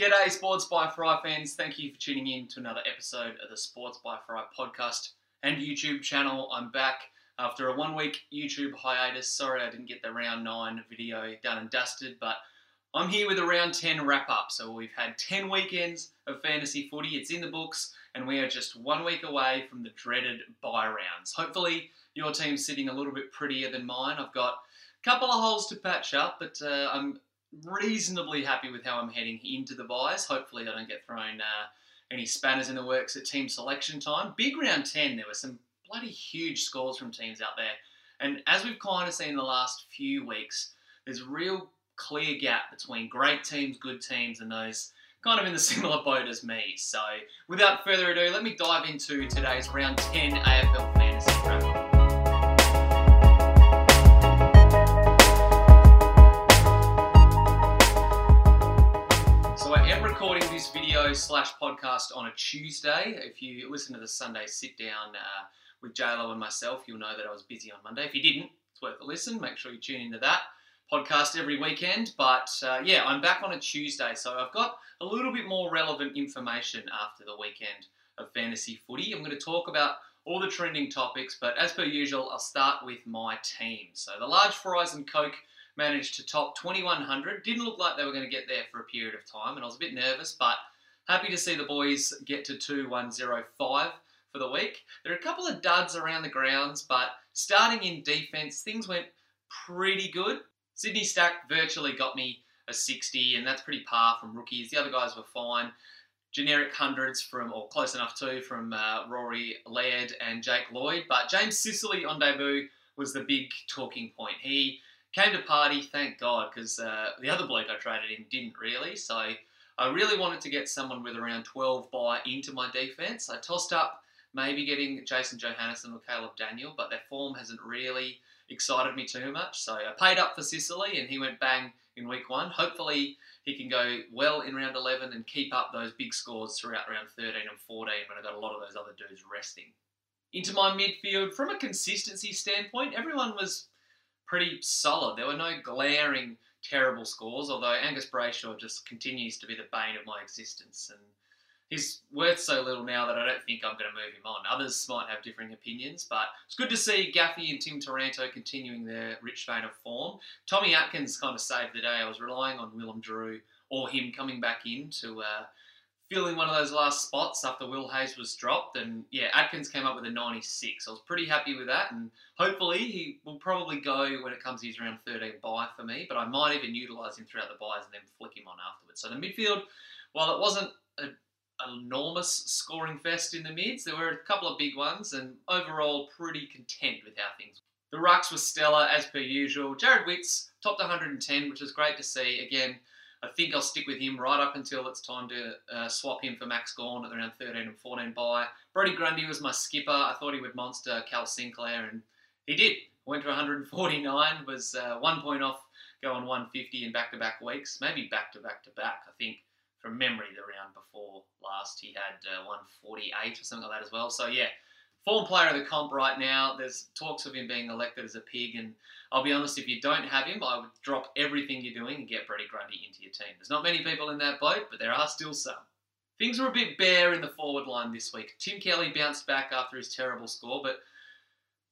G'day, Sports by Fry fans. Thank you for tuning in to another episode of the Sports by Fry podcast and YouTube channel. I'm back after a one week YouTube hiatus. Sorry I didn't get the round nine video done and dusted, but I'm here with a round 10 wrap up. So we've had 10 weekends of fantasy footy. It's in the books, and we are just one week away from the dreaded bye rounds. Hopefully, your team's sitting a little bit prettier than mine. I've got a couple of holes to patch up, but uh, I'm reasonably happy with how I'm heading into the byes. Hopefully, I don't get thrown uh, any spanners in the works at team selection time. Big round 10, there were some bloody huge scores from teams out there. And as we've kind of seen the last few weeks, there's a real clear gap between great teams, good teams, and those kind of in the similar boat as me. So, without further ado, let me dive into today's round 10 AFL Fantasy Wrap. This video slash podcast on a Tuesday. If you listen to the Sunday sit down uh, with JLo and myself, you'll know that I was busy on Monday. If you didn't, it's worth a listen. Make sure you tune into that podcast every weekend. But uh, yeah, I'm back on a Tuesday, so I've got a little bit more relevant information after the weekend of fantasy footy. I'm going to talk about all the trending topics, but as per usual, I'll start with my team. So the large fries and Coke managed to top 2100. Didn't look like they were going to get there for a period of time, and I was a bit nervous, but happy to see the boys get to 2105 for the week. There are a couple of duds around the grounds, but starting in defense, things went pretty good. Sydney Stack virtually got me a 60, and that's pretty par from rookies. The other guys were fine. Generic hundreds from, or close enough to, from uh, Rory Laird and Jake Lloyd. But James Sicily on debut was the big talking point. He came to party, thank God, because uh, the other bloke I traded in didn't really. So I really wanted to get someone with around 12 bye into my defence. I tossed up maybe getting Jason Johannisen or Caleb Daniel, but their form hasn't really excited me too much. So I paid up for Sicily and he went bang in week one. Hopefully he can go well in round 11 and keep up those big scores throughout round 13 and 14 when I've got a lot of those other dudes resting. Into my midfield, from a consistency standpoint, everyone was pretty solid. There were no glaring terrible scores, although Angus Brayshaw just continues to be the bane of my existence and he's worth so little now that I don't think I'm going to move him on. Others might have differing opinions, but it's good to see Gaffy and Tim Taranto continuing their rich vein of form. Tommy Atkins kind of saved the day. I was relying on Willem Drew or him coming back in to uh, fill in one of those last spots after Will Hayes was dropped. And yeah, Atkins came up with a 96. I was pretty happy with that, and hopefully he will probably go when it comes to his round 13 bye for me. But I might even utilise him throughout the byes and then flick him on afterwards. So the midfield, while it wasn't a enormous scoring fest in the mids. There were a couple of big ones, and overall pretty content with how things. The rucks were stellar as per usual. Jarrod Witts topped 110, which was great to see. Again, I think I'll stick with him right up until it's time to uh, swap him for Max Gawn at around 13 and 14 bye. Brodie Grundy was my skipper. I thought he would monster Cal Sinclair, and he did. Went to 149, was uh, one point off going 150 in back-to-back weeks, maybe back-to-back-to-back. I think from memory, the round before last, he had uh, 148 or something like that as well. So, yeah, form player of the comp right now. There's talks of him being elected as a pig, and I'll be honest, if you don't have him, I would drop everything you're doing and get Brodie Grundy into your team. There's not many people in that boat, but there are still some. Things were a bit bare in the forward line this week. Tim Kelly bounced back after his terrible score, but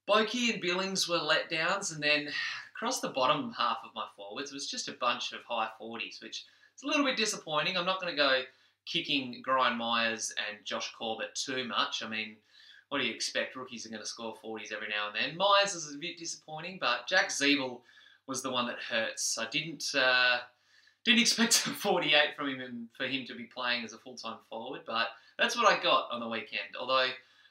Boakey and Billings were letdowns, and then across the bottom half of my forwards was just a bunch of high 40s, which is a little bit disappointing. I'm not going to go kicking Brian Myers and Josh Corbett too much. I mean, what do you expect? Rookies are going to score 40s every now and then. Myers is a bit disappointing, but Jack Ziebell was the one that hurts. I didn't uh, didn't expect 48 from him for him to be playing as a full time forward, but that's what I got on the weekend. Although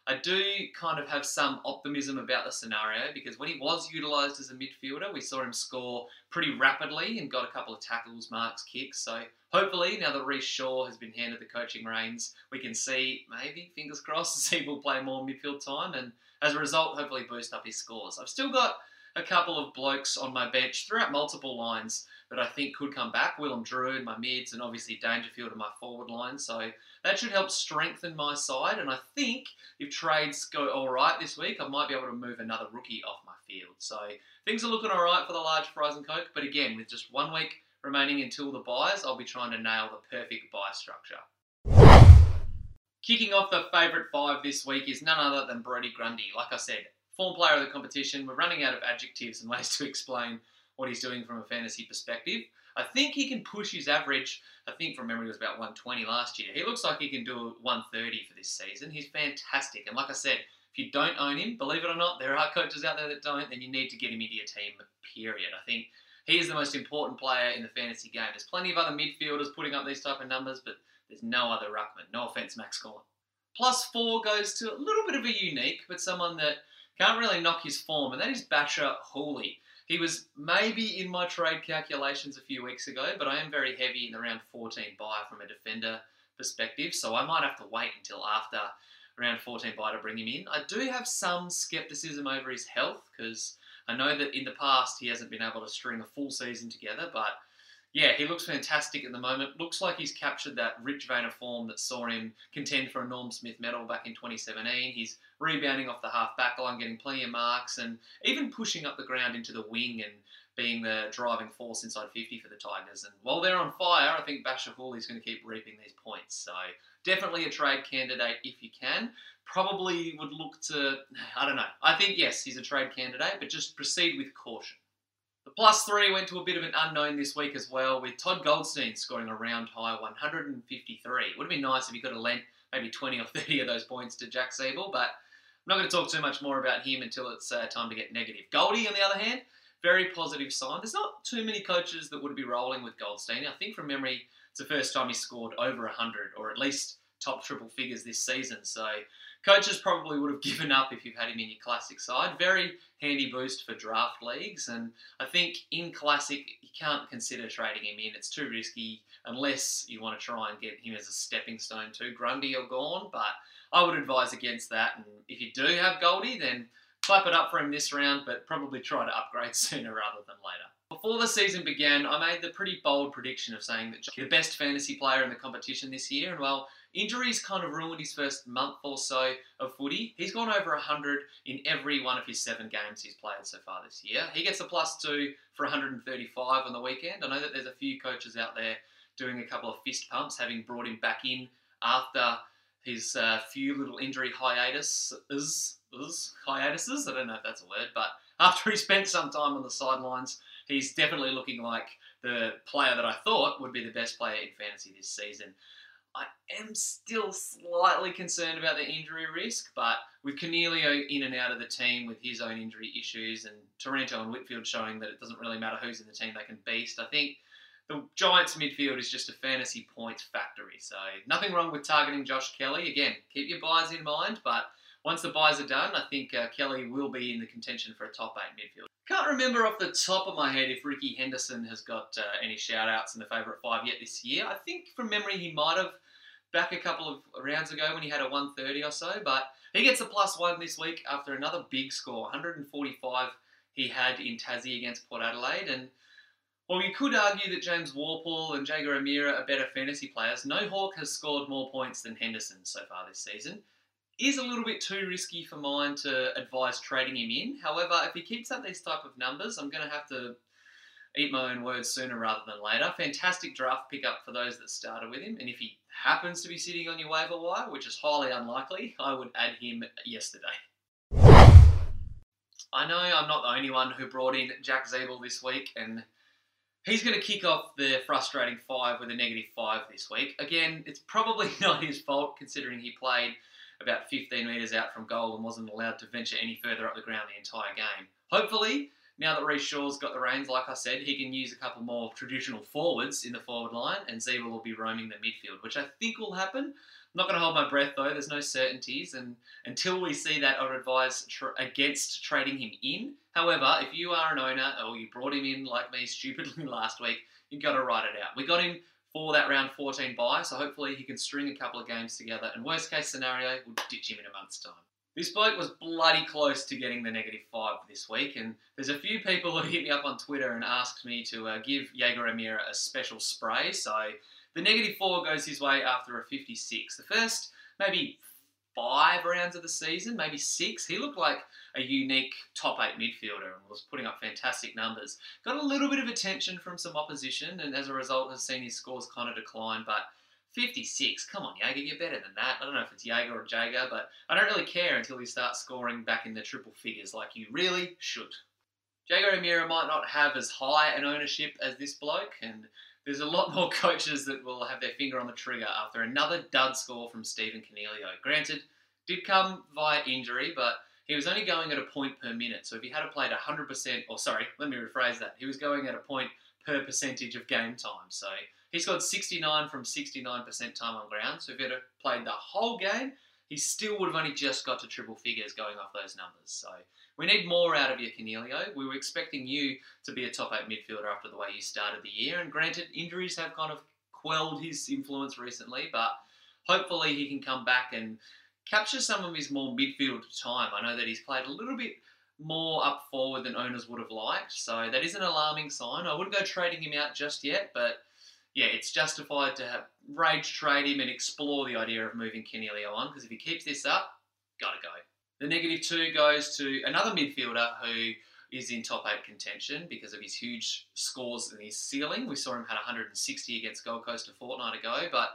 I do kind of have some optimism about the scenario because when he was utilised as a midfielder, we saw him score pretty rapidly and got a couple of tackles, marks, kicks. So hopefully, now that Rhyce Shaw has been handed the coaching reins, we can see maybe, fingers crossed, he will play more midfield time and as a result, hopefully boost up his scores. I've still got a couple of blokes on my bench throughout multiple lines that I think could come back. Willem Drew in my mids and obviously Dangerfield in my forward line. So that should help strengthen my side. And I think if trades go all right this week, I might be able to move another rookie off my field. So things are looking all right for the large fries and coke. But again, with just one week remaining until the byes, I'll be trying to nail the perfect bye structure. Kicking off the favourite five this week is none other than Brodie Grundy. Like I said, form player of the competition. We're running out of adjectives and ways to explain what he's doing from a fantasy perspective. I think he can push his average. I think from memory it was about 120 last year. He looks like he can do 130 for this season. He's fantastic. And like I said, if you don't own him, believe it or not, there are coaches out there that don't, then you need to get him into your team, period. I think he is the most important player in the fantasy game. There's plenty of other midfielders putting up these type of numbers, but there's no other ruckman. No offense, Max Gawn. Plus four goes to a little bit of a unique, but someone that can't really knock his form, and that is Bachar Houli. He was maybe in my trade calculations a few weeks ago, but I am very heavy in the round 14 bye from a defender perspective, so I might have to wait until after round 14 bye to bring him in. I do have some skepticism over his health because I know that in the past he hasn't been able to string a full season together, but yeah, he looks fantastic at the moment. Looks like he's captured that rich vein of form that saw him contend for a Norm Smith medal back in 2017. He's rebounding off the half back line, getting plenty of marks, and even pushing up the ground into the wing and being the driving force inside 50 for the Tigers. And while they're on fire, I think Bachar Houli is going to keep reaping these points. So definitely a trade candidate if you can. Probably would look to, I don't know. I think, yes, he's a trade candidate, but just proceed with caution. The plus three went to a bit of an unknown this week as well, with Todd Goldstein scoring a round high 153. It Would have been nice if he could have lent maybe 20 or 30 of those points to Jack Ziebell, but I'm not going to talk too much more about him until it's uh, time to get negative. Goldie, on the other hand, very positive sign. There's not too many coaches that would be rolling with Goldstein. I think from memory, it's the first time he scored over 100, or at least top triple figures this season. So coaches probably would have given up if you've had him in your classic side. Very handy boost for draft leagues, and I think in classic you can't consider trading him in. It's too risky unless you want to try and get him as a stepping stone to Grundy or Gawn. But I would advise against that. And if you do have Goldie, then clap it up for him this round, but probably try to upgrade sooner rather than later. Before the season began, I made the pretty bold prediction of saying that the best fantasy player in the competition this year, and well, injuries kind of ruined his first month or so of footy. He's gone over 100 in every one of his seven games he's played so far this year. He gets a plus two for 135 on the weekend. I know that there's a few coaches out there doing a couple of fist pumps, having brought him back in after his uh, few little injury hiatuses. Hiatuses? I don't know if that's a word, but after he spent some time on the sidelines, he's definitely looking like the player that I thought would be the best player in fantasy this season. I am still slightly concerned about the injury risk, but with Coniglio in and out of the team with his own injury issues and Taranto and Whitfield showing that it doesn't really matter who's in the team, they can beast. I think the Giants midfield is just a fantasy points factory. So nothing wrong with targeting Josh Kelly. Again, keep your byes in mind, but once the byes are done, I think uh, Kelly will be in the contention for a top eight midfield. Can't remember off the top of my head if Ricky Henderson has got uh, any shout outs in the favourite five yet this year. I think from memory he might have back a couple of rounds ago when he had a 130 or so, but he gets a plus one this week after another big score 145 he had in Tassie against Port Adelaide. And well, you could argue that James Worpel and Jaeger O'Meara are better fantasy players. No Hawk has scored more points than Henderson so far this season. Is a little bit too risky for mine to advise trading him in. However, if he keeps up these type of numbers, I'm going to have to eat my own words sooner rather than later. Fantastic draft pickup for those that started with him. And if he happens to be sitting on your waiver wire, which is highly unlikely, I would add him yesterday. I know I'm not the only one who brought in Jack Ziebell this week, and he's going to kick off the frustrating five with a negative five this week. Again, it's probably not his fault considering he played about 15 metres out from goal and wasn't allowed to venture any further up the ground the entire game. Hopefully, now that Rhyce Shaw's got the reins, like I said, he can use a couple more traditional forwards in the forward line, and Ziebell will be roaming the midfield, which I think will happen. I'm not going to hold my breath though. There's no certainties, and until we see that, I would advise against trading him in. However, if you are an owner or you brought him in like me stupidly last week, you've got to write it out. We got him for that round 14 bye, so hopefully he can string a couple of games together. And worst case scenario, we'll ditch him in a month's time. This bloke was bloody close to getting the negative five this week, and there's a few people who hit me up on Twitter and asked me to uh, give Jaeger O'Meara a special spray. So the negative four goes his way after a 56. The first maybe five rounds of the season, maybe six. He looked like a unique top eight midfielder and was putting up fantastic numbers. Got a little bit of attention from some opposition, and as a result, has seen his scores kind of decline. But 56, come on, Jaeger, you're better than that. I don't know if it's Jaeger or Jaeger, but I don't really care until he starts scoring back in the triple figures like you really should. Jago O'Meara might not have as high an ownership as this bloke, and there's a lot more coaches that will have their finger on the trigger after another dud score from Stephen Coniglio. Granted, did come via injury, but he was only going at a point per minute. So if he had played 100%, or sorry, let me rephrase that, he was going at a point per percentage of game time. So he scored 69 from 69% time on ground. So if he had played the whole game, he still would have only just got to triple figures going off those numbers. So we need more out of you, Coniglio. We were expecting you to be a top eight midfielder after the way you started the year. And granted, injuries have kind of quelled his influence recently, but hopefully he can come back and capture some of his more midfield time. I know that he's played a little bit more up forward than owners would have liked, so that is an alarming sign. I wouldn't go trading him out just yet, but yeah, it's justified to have rage trade him and explore the idea of moving Coniglio on because if he keeps this up, gotta go. The negative two goes to another midfielder who is in top eight contention because of his huge scores and his ceiling. We saw him had 160 against Gold Coast a fortnight ago, but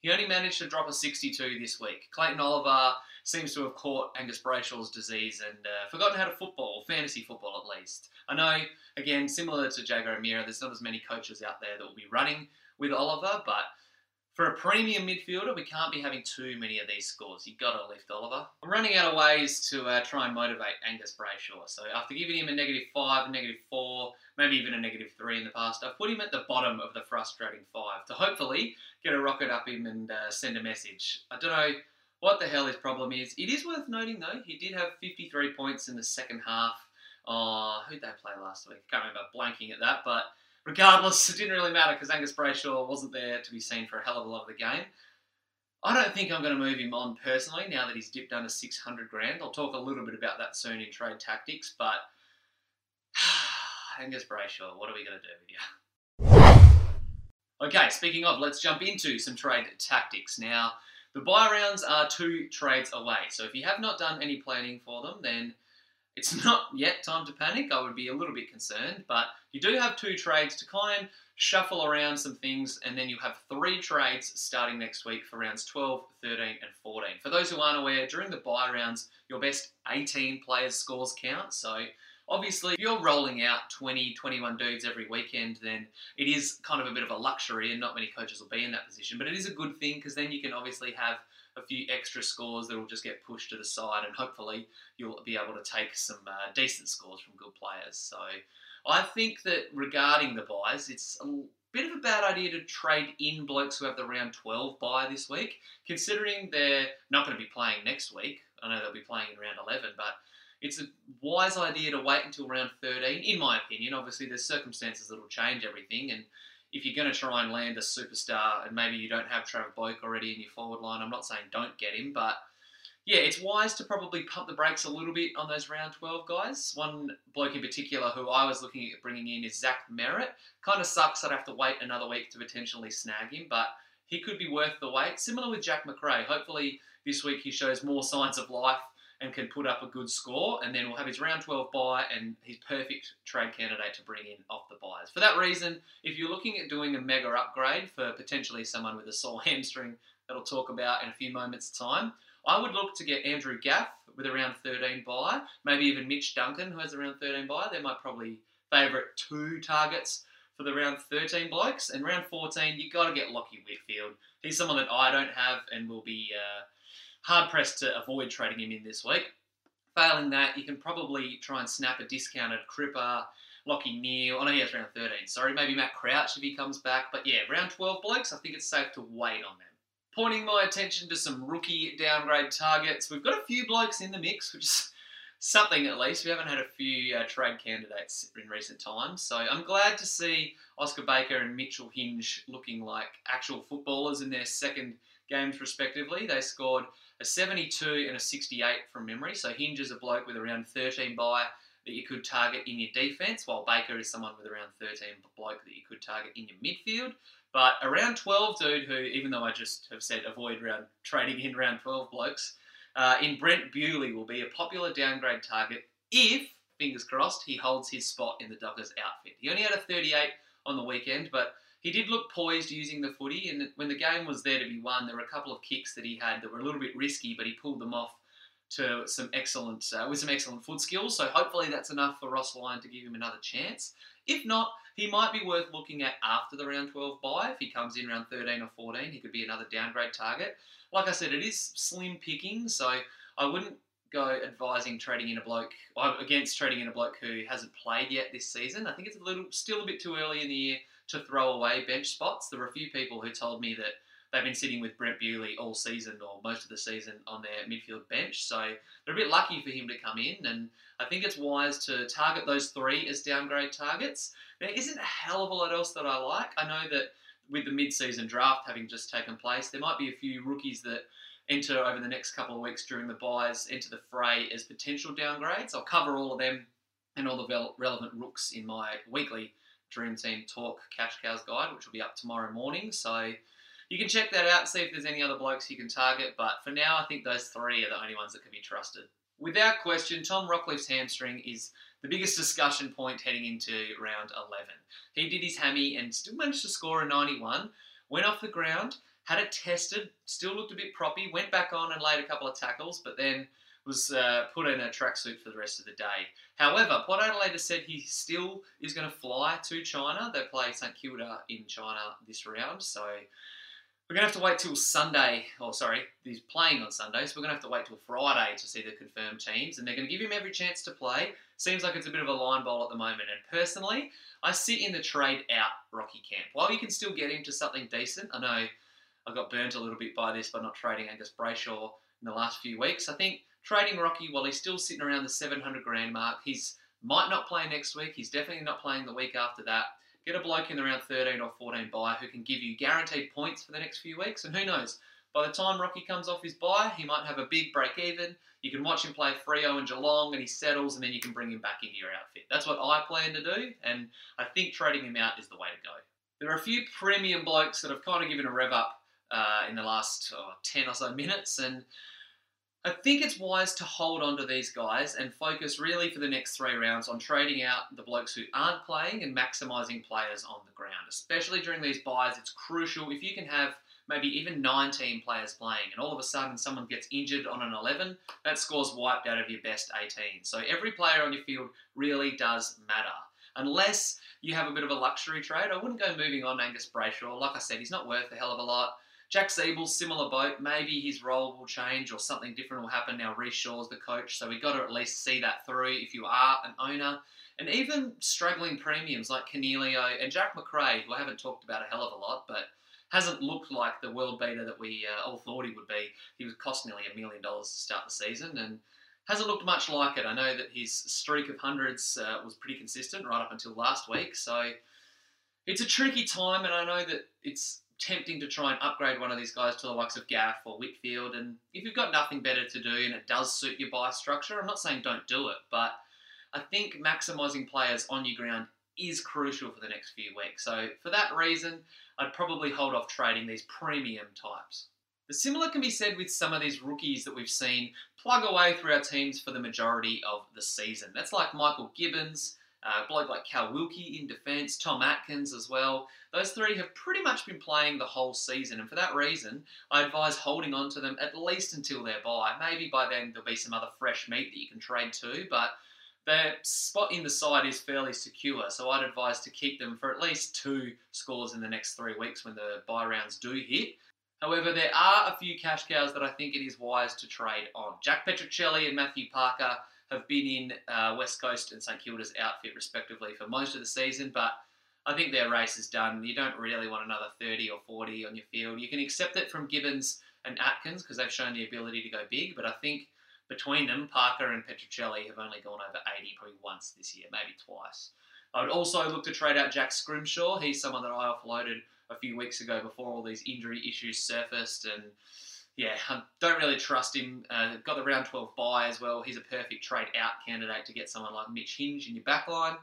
he only managed to drop a 62 this week. Clayton Oliver seems to have caught Angus Brayshaw's disease and uh, forgotten how to football, fantasy football at least. I know, again, similar to Jaeger O'Meara, there's not as many coaches out there that will be running with Oliver, but for a premium midfielder, we can't be having too many of these scores. You've got to lift Oliver. I'm running out of ways to uh, try and motivate Angus Brayshaw. So after giving him a negative five, a negative four, maybe even a negative three in the past, I've put him at the bottom of the frustrating five to hopefully get a rocket up him and uh, send a message. I don't know what the hell his problem is. It is worth noting though, he did have 53 points in the second half. Oh, who'd they play last week? Can't remember blanking at that, but regardless, it didn't really matter because Angus Brayshaw wasn't there to be seen for a hell of a lot of the game. I don't think I'm going to move him on personally now that he's dipped under 600 grand. I'll talk a little bit about that soon in trade tactics, but Angus Brayshaw, what are we going to do with you? Okay, speaking of, let's jump into some trade tactics. Now, the bye rounds are two trades away, so if you have not done any planning for them, then it's not yet time to panic. I would be a little bit concerned, but you do have two trades to kind shuffle around some things, and then you have three trades starting next week for rounds 12, 13, and 14. For those who aren't aware, during the bye rounds, your best 18 players' scores count. So obviously, if you're rolling out 20, 21 dudes every weekend, then it is kind of a bit of a luxury, and not many coaches will be in that position. But it is a good thing because then you can obviously have a few extra scores that will just get pushed to the side, and hopefully you'll be able to take some uh, decent scores from good players. So I think that regarding the byes, it's a bit of a bad idea to trade in blokes who have the round 12 bye this week, considering they're not going to be playing next week. I know they'll be playing in round 11, but it's a wise idea to wait until round 13, in my opinion. Obviously, there's circumstances that will change everything, and if you're going to try and land a superstar and maybe you don't have Travis Boak already in your forward line, I'm not saying don't get him, but yeah, it's wise to probably pump the brakes a little bit on those round 12 guys. One bloke in particular who I was looking at bringing in is Zach Merrett. Kind of sucks I'd have to wait another week to potentially snag him, but he could be worth the wait. Similar with Jack Macrae. Hopefully this week he shows more signs of life and can put up a good score, and then we'll have his round 12 bye and his perfect trade candidate to bring in off the byes. For that reason, if you're looking at doing a mega upgrade for potentially someone with a sore hamstring that I'll talk about in a few moments' time, I would look to get Andrew Gaff with around 13 bye, maybe even Mitch Duncan who has around 13 bye. They're my probably favourite two targets for the round 13 blokes. And round 14, you got to get Lachie Whitfield. He's someone that I don't have and will be. Uh, hard pressed to avoid trading him in this week. Failing that, you can probably try and snap a discounted Cripper, Lachie Neale. I know he has round 13. Sorry, maybe Matt Crouch if he comes back. But yeah, round 12 blokes, I think it's safe to wait on them. Pointing my attention to some rookie downgrade targets. We've got a few blokes in the mix, which is something at least. We haven't had a few uh, trade candidates in recent times. So I'm glad to see Oscar Baker and Mitchell Hinge looking like actual footballers in their second games respectively. They scored a 72 and a 68 from memory. So Hinge is a bloke with around 13 bye that you could target in your defence, while Baker is someone with around 13 bloke that you could target in your midfield. But around 12 dude, who even though I just have said avoid round trading in round 12 blokes, uh, in Brett Bewley will be a popular downgrade target if, fingers crossed, he holds his spot in the Dockers outfit. He only had a 38 on the weekend, but he did look poised using the footy, and when the game was there to be won, there were a couple of kicks that he had that were a little bit risky, but he pulled them off to some excellent uh, with some excellent foot skills. So hopefully that's enough for Ross Lyon to give him another chance. If not, he might be worth looking at after the round 12 bye. If he comes in around 13 or 14, he could be another downgrade target. Like I said, it is slim picking, so I wouldn't go advising trading in a bloke against trading in a bloke who hasn't played yet this season. I think it's a little still a bit too early in the year to throw away bench spots. There were a few people who told me that they've been sitting with Brett Bewley all season or most of the season on their midfield bench. So they're a bit lucky for him to come in, and I think it's wise to target those three as downgrade targets. There isn't a hell of a lot else that I like. I know that with the mid-season draft having just taken place, there might be a few rookies that enter over the next couple of weeks during the byes into the fray as potential downgrades. I'll cover all of them and all the relevant rooks in my weekly Dream Team Talk Cash Cows guide, which will be up tomorrow morning. So you can check that out see if there's any other blokes you can target. But for now, I think those three are the only ones that can be trusted. Without question, Tom Rockliff's hamstring is the biggest discussion point heading into round 11. He did his hammy and still managed to score a 91, went off the ground, had it tested, still looked a bit proppy, went back on and laid a couple of tackles, but then was uh, put in a tracksuit for the rest of the day. However, Port Adelaide has said he still is going to fly to China. They play St Kilda in China this round, so we're going to have to wait till Sunday. Or sorry, he's playing on Sunday, so we're going to have to wait till Friday to see the confirmed teams, and they're going to give him every chance to play. Seems like it's a bit of a line bowl at the moment, and personally, I sit in the trade out Rocky camp. While you can still get him to something decent, I know I got burnt a little bit by this by not trading Angus Brayshaw in the last few weeks. I think trading Rocky while he's still sitting around the 700 grand mark, he's might not play next week. He's definitely not playing the week after that. Get a bloke in around 13 or 14 bye who can give you guaranteed points for the next few weeks. And who knows, by the time Rocky comes off his bye, he might have a big break even. You can watch him play Freo and Geelong and he settles and then you can bring him back into your outfit. That's what I plan to do and I think trading him out is the way to go. There are a few premium blokes that have kind of given a rev up uh, in the last oh, 10 or so minutes and I think it's wise to hold on to these guys and focus really for the next three rounds on trading out the blokes who aren't playing and maximising players on the ground. Especially during these byes, it's crucial if you can have maybe even 19 players playing and all of a sudden someone gets injured on an 11, that score's wiped out of your best 18. So every player on your field really does matter. Unless you have a bit of a luxury trade, I wouldn't go moving on Angus Brayshaw. Like I said, he's not worth a hell of a lot. Jack Ziebell's similar boat. Maybe his role will change or something different will happen now. Rhyce Shaw's the coach, so we've got to at least see that through if you are an owner. And even struggling premiums like Coniglio and Jack Macrae, who I haven't talked about a hell of a lot, but hasn't looked like the world beater that we uh, all thought he would be. He was cost nearly a million dollars to start the season and hasn't looked much like it. I know that his streak of hundreds uh, was pretty consistent right up until last week, so it's a tricky time, and I know that it's tempting to try and upgrade one of these guys to the likes of Gaff or Whitfield. And if you've got nothing better to do and it does suit your bye structure, I'm not saying don't do it, but I think maximising players on your ground is crucial for the next few weeks. So for that reason, I'd probably hold off trading these premium types. The similar can be said with some of these rookies that we've seen plug away through our teams for the majority of the season. That's like Michael Gibbons, uh, a bloke like Cal Wilkie in defence, Tom Atkins as well. Those three have pretty much been playing the whole season, and for that reason, I advise holding on to them at least until their bye. Maybe by then there'll be some other fresh meat that you can trade to, but their spot in the side is fairly secure, so I'd advise to keep them for at least two scores in the next three weeks when the bye rounds do hit. However, there are a few cash cows that I think it is wise to trade on. Jack Petruccelle and Matthew Parker have been in uh, West Coast and St Kilda's outfit respectively for most of the season, but I think their race is done. You don't really want another 30 or 40 on your field. You can accept it from Gibbons and Atkins because they've shown the ability to go big, but I think between them, Parker and Petruccelle have only gone over 80 probably once this year, maybe twice. I would also look to trade out Jack Scrimshaw. He's someone that I offloaded a few weeks ago before all these injury issues surfaced and yeah, I don't really trust him. Uh, got the round 12 bye as well. He's a perfect trade out candidate to get someone like Mitch Hinge in your backline.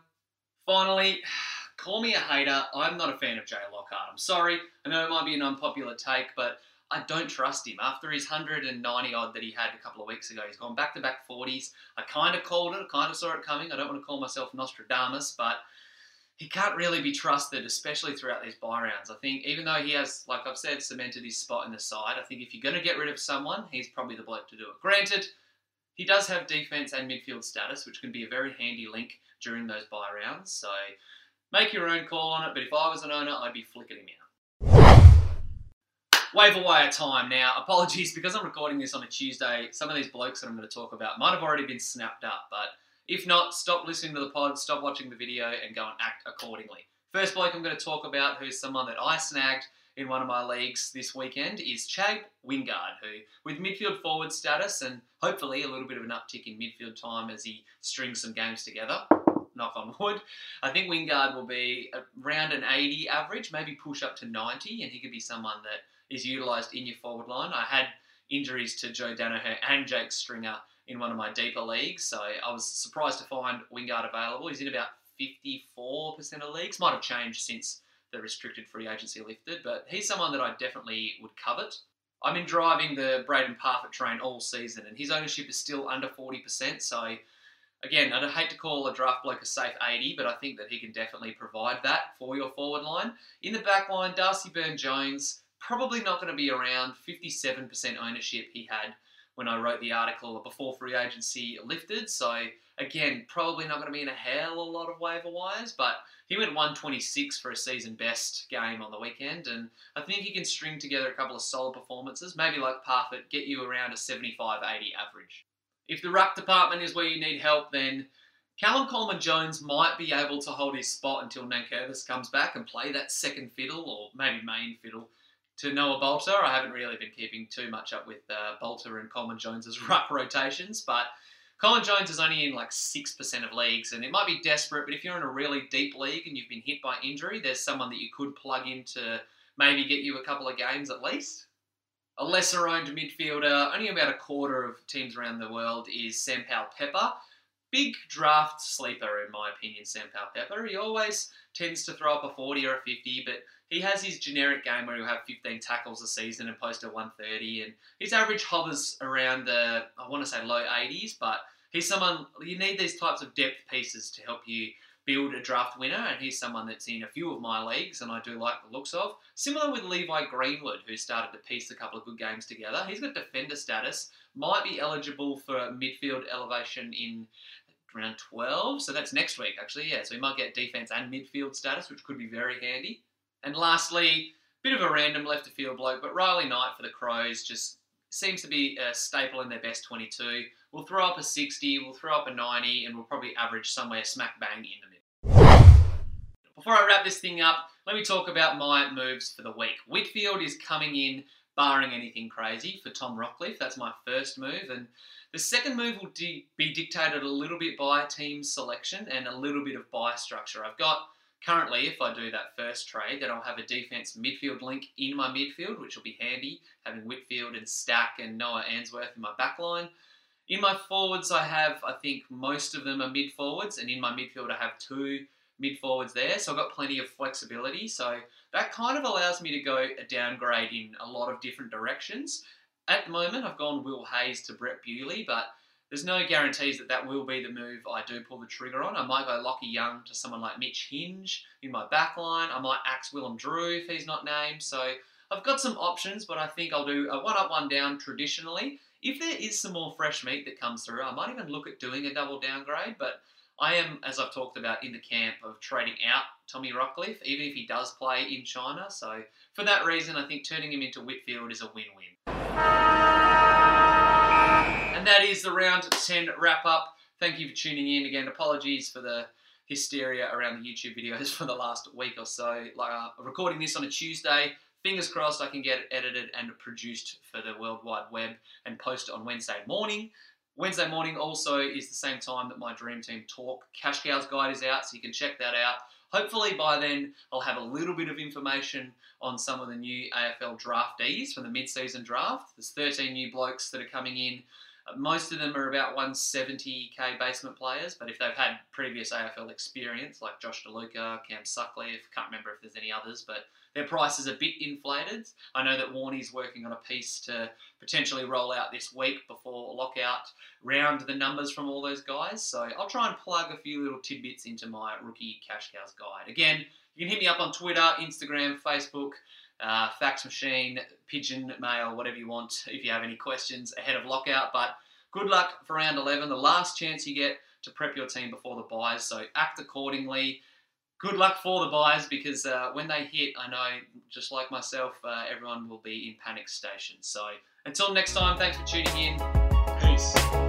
Finally, call me a hater. I'm not a fan of Jay Lockhart. I'm sorry. I know it might be an unpopular take, but I don't trust him. After his 190 odd that he had a couple of weeks ago, he's gone back to back 40s. I kind of called it, I kind of saw it coming. I don't want to call myself Nostradamus, but he can't really be trusted, especially throughout these bye rounds. I think even though he has, like I've said, cemented his spot in the side, I think if you're going to get rid of someone, he's probably the bloke to do it. Granted, he does have defense and midfield status, which can be a very handy link during those bye rounds. So make your own call on it. But if I was an owner, I'd be flicking him out. Wave away wire time now. Apologies because I'm recording this on a Tuesday. Some of these blokes that I'm going to talk about might have already been snapped up, but if not, stop listening to the pod, stop watching the video, and go and act accordingly. First bloke I'm going to talk about, who's someone that I snagged in one of my leagues this weekend, is Chad Wingard, who, with midfield forward status and hopefully a little bit of an uptick in midfield time as he strings some games together, knock on wood, I think Wingard will be around an 80 average, maybe push up to 90, and he could be someone that is utilised in your forward line. I had injuries to Joe Daniher and Jake Stringer in one of my deeper leagues, so I was surprised to find Wingard available. He's in about 54% of leagues. Might have changed since the restricted free agency lifted, but he's someone that I definitely would covet. I've been driving the Brandon Parfitt train all season, and his ownership is still under 40%. So, again, I'd hate to call a draft bloke a safe 80, but I think that he can definitely provide that for your forward line. In the back line, Darcy Byrne Jones probably not going to be around 57% ownership he had when I wrote the article before free agency lifted. So again, probably not going to be in a hell of a lot of waiver wires, but he went 126 for a season best game on the weekend, and I think he can string together a couple of solid performances, maybe like Parfitt, get you around a 75 80 average. If the ruck department is where you need help, then Callum Coleman Jones might be able to hold his spot until Nankervis comes back and play that second fiddle or maybe main fiddle to Noah Balta. I haven't really been keeping too much up with uh, Balta and Coleman Jones's ruck rotations, but Colin Jones is only in like 6% of leagues, and it might be desperate, but if you're in a really deep league and you've been hit by injury, there's someone that you could plug in to maybe get you a couple of games at least. A lesser owned midfielder, only about a quarter of teams around the world, is Sam Powell Pepper. Big draft sleeper, in my opinion, Sam Powell Pepper. He always tends to throw up a 40 or a 50, but he has his generic game where he'll have 15 tackles a season and post a 130, and his average hovers around the, I want to say low 80s, but he's someone, you need these types of depth pieces to help you build a draft winner, and he's someone that's in a few of my leagues, and I do like the looks of. Similar with Levi Greenwood, who started to piece a couple of good games together. He's got defender status, might be eligible for midfield elevation in round 12, so that's next week actually, yeah. So he might get defense and midfield status, which could be very handy. And lastly, bit of a random left of field bloke, but Riley Knight for the Crows just seems to be a staple in their best 22. We'll throw up a 60, we'll throw up a 90, and we'll probably average somewhere smack bang in the middle. Before I wrap this thing up, let me talk about my moves for the week. Whitfield is coming in, barring anything crazy, for Tom Rockliff. That's my first move. And the second move will be dictated a little bit by team selection and a little bit of bye structure. I've got Currently, if I do that first trade, then I'll have a defense midfield link in my midfield, which will be handy, having Whitfield and Stack and Noah Answerth in my backline. In my forwards, I have, I think, most of them are mid forwards, and in my midfield, I have two mid forwards there, so I've got plenty of flexibility. So that kind of allows me to go a downgrade in a lot of different directions. At the moment, I've gone Will Hayes to Brett Bewley, but there's no guarantees that that will be the move I do pull the trigger on. I might go Lachie Young to someone like Mitch Hinge in my backline. I might axe Willem Drew if he's not named. So I've got some options, but I think I'll do a one up, one down traditionally. If there is some more fresh meat that comes through, I might even look at doing a double downgrade. But I am, as I've talked about, in the camp of trading out Tommy Rockliff, even if he does play in China. So for that reason, I think turning him into Whitfield is a win-win. And that is the round 10 wrap up. Thank you for tuning in. Again, apologies for the hysteria around the YouTube videos for the last week or so. Like, uh, recording this on a Tuesday. Fingers crossed I can get it edited and produced for the World Wide Web and post on Wednesday morning. Wednesday morning also is the same time that my Dream Team Talk Cash Cows Guide is out, so you can check that out. Hopefully by then I'll have a little bit of information on some of the new AFL draftees from the mid-season draft. There's 13 new blokes that are coming in most of them are about 170k basement players, but if they've had previous AFL experience, like Josh DeLuca, Cam Sutcliffe, can't remember if there's any others, but their price is a bit inflated. I know that Warney's working on a piece to potentially roll out this week before lockout, round the numbers from all those guys. So I'll try and plug a few little tidbits into my rookie cash cows guide. Again, you can hit me up on Twitter, Instagram, Facebook, uh, fax machine, pigeon mail, whatever you want if you have any questions ahead of lockout. But good luck for round 11, the last chance you get to prep your team before the byes. So act accordingly. Good luck for the byes because uh, when they hit, I know just like myself, uh, everyone will be in panic station. So until next time, thanks for tuning in. Peace.